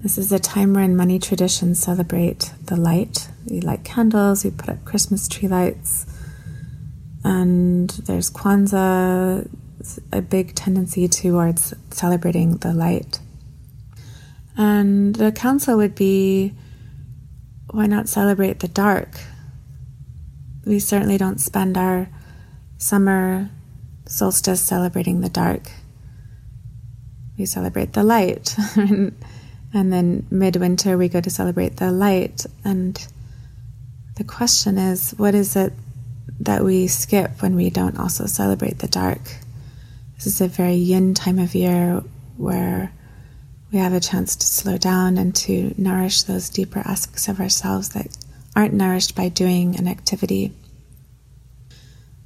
This is a time where in many traditions celebrate the light. We light candles, we put up Christmas tree lights, and there's Kwanzaa, a big tendency towards celebrating the light. And the counsel would be why not celebrate the dark? We certainly don't spend our summer solstice celebrating the dark. We celebrate the light. And then midwinter, we go to celebrate the light. And the question is, what is it that we skip when we don't also celebrate the dark? This is a very yin time of year where we have a chance to slow down and to nourish those deeper aspects of ourselves that aren't nourished by doing an activity.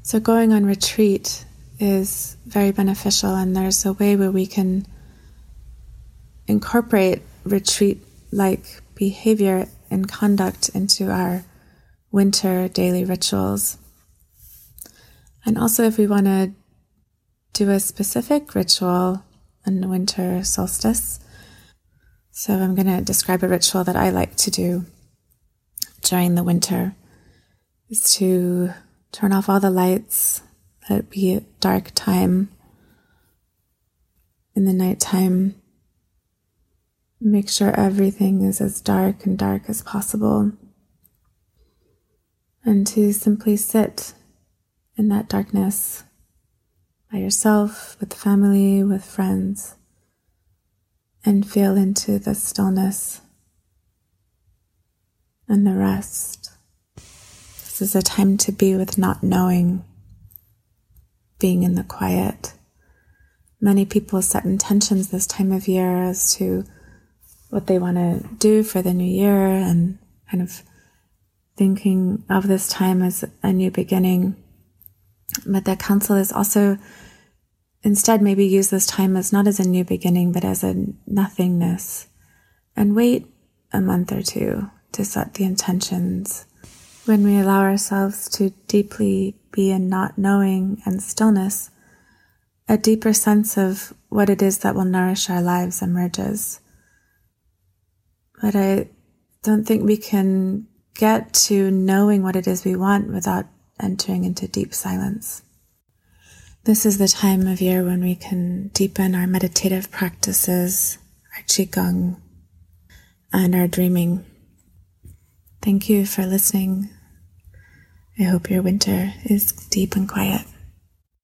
So, going on retreat is very beneficial, and there's a way where we can incorporate retreat like behavior and conduct into our winter daily rituals. And also, if we want to do a specific ritual on the winter solstice, so I'm going to describe a ritual that I like to do during the winter is to turn off all the lights, let it be dark time in the nighttime Make sure everything is as dark and dark as possible. And to simply sit in that darkness by yourself, with family, with friends, and feel into the stillness and the rest. This is a time to be with not knowing, being in the quiet. Many people set intentions this time of year as to what they want to do for the new year and kind of thinking of this time as a new beginning. But the counsel is also instead maybe use this time as not as a new beginning, but as a nothingness and wait a month or two to set the intentions. When we allow ourselves to deeply be in not knowing and stillness, a deeper sense of what it is that will nourish our lives emerges. But I don't think we can get to knowing what it is we want without entering into deep silence. This is the time of year when we can deepen our meditative practices, our Qigong, and our dreaming. Thank you for listening. I hope your winter is deep and quiet.